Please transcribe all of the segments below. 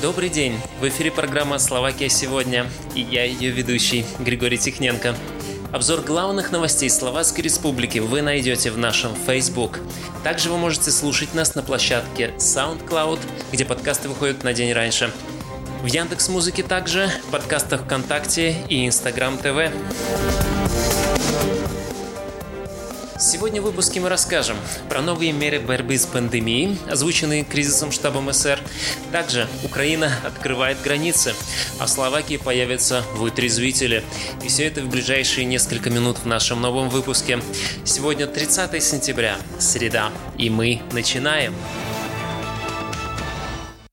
Добрый день! В эфире программа «Словакия сегодня» и я ее ведущий Григорий Тихненко. Обзор главных новостей Словацкой Республики вы найдете в нашем Facebook. Также вы можете слушать нас на площадке SoundCloud, где подкасты выходят на день раньше. В Яндекс Музыке также, подкастах ВКонтакте и Инстаграм ТВ. Сегодня в выпуске мы расскажем про новые меры борьбы с пандемией, озвученные кризисом штабом СР. Также Украина открывает границы, а в Словакии появятся вытрезвители. И все это в ближайшие несколько минут в нашем новом выпуске. Сегодня 30 сентября, среда, и мы начинаем.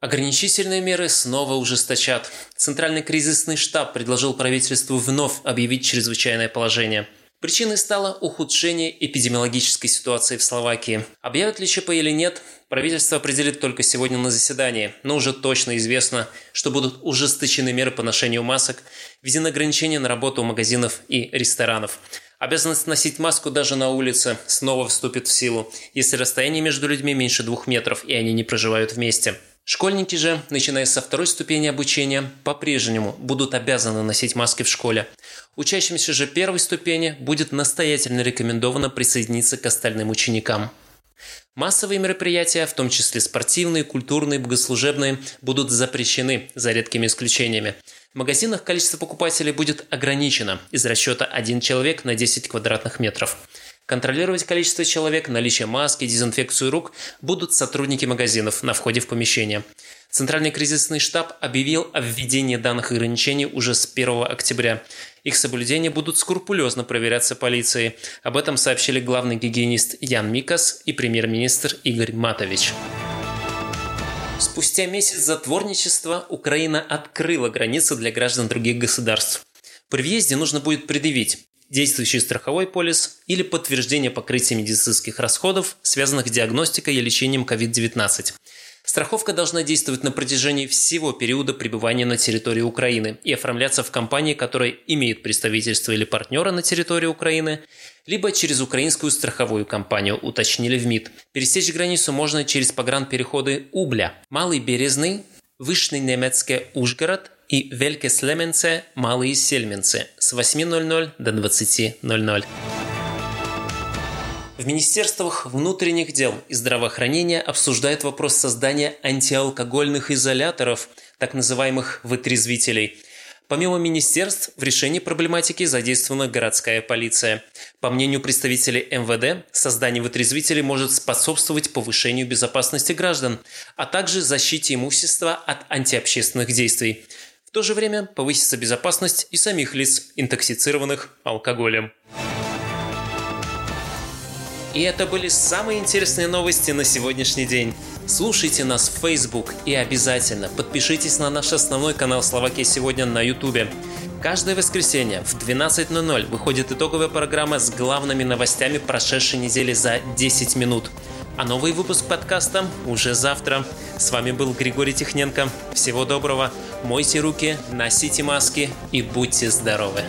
Ограничительные меры снова ужесточат. Центральный кризисный штаб предложил правительству вновь объявить чрезвычайное положение – Причиной стало ухудшение эпидемиологической ситуации в Словакии. Объявят ли ЧП или нет, правительство определит только сегодня на заседании, но уже точно известно, что будут ужесточены меры по ношению масок, введены ограничения на работу магазинов и ресторанов. Обязанность носить маску даже на улице снова вступит в силу, если расстояние между людьми меньше двух метров и они не проживают вместе. Школьники же, начиная со второй ступени обучения, по-прежнему будут обязаны носить маски в школе. Учащимся же первой ступени будет настоятельно рекомендовано присоединиться к остальным ученикам. Массовые мероприятия, в том числе спортивные, культурные, богослужебные, будут запрещены, за редкими исключениями. В магазинах количество покупателей будет ограничено из расчета один человек на 10 квадратных метров. Контролировать количество человек, наличие маски, дезинфекцию рук будут сотрудники магазинов на входе в помещение. Центральный кризисный штаб объявил о введении данных ограничений уже с 1 октября. Их соблюдение будут скрупулезно проверяться полицией. Об этом сообщили главный гигиенист Ян Микас и премьер-министр Игорь Матович. Спустя месяц затворничества Украина открыла границы для граждан других государств. При въезде нужно будет предъявить действующий страховой полис или подтверждение покрытия медицинских расходов, связанных с диагностикой и лечением COVID-19. Страховка должна действовать на протяжении всего периода пребывания на территории Украины и оформляться в компании, которая имеет представительство или партнера на территории Украины, либо через украинскую страховую компанию, уточнили в МИД. Пересечь границу можно через погранпереходы Убля, Малый Березный, Вышний Немецкий Ужгород, и Вельке Слеменце «Малые Сельменцы» с 8.00 до 20.00. В Министерствах внутренних дел и здравоохранения обсуждают вопрос создания антиалкогольных изоляторов, так называемых вытрезвителей. Помимо министерств, в решении проблематики задействована городская полиция. По мнению представителей МВД, создание вытрезвителей может способствовать повышению безопасности граждан, а также защите имущества от антиобщественных действий то же время повысится безопасность и самих лиц, интоксицированных алкоголем. И это были самые интересные новости на сегодняшний день. Слушайте нас в Facebook и обязательно подпишитесь на наш основной канал Словакия сегодня на YouTube. Каждое воскресенье в 12.00 выходит итоговая программа с главными новостями прошедшей недели за 10 минут. А новый выпуск подкаста уже завтра. С вами был Григорий Тихненко. Всего доброго. Мойте руки, носите маски и будьте здоровы!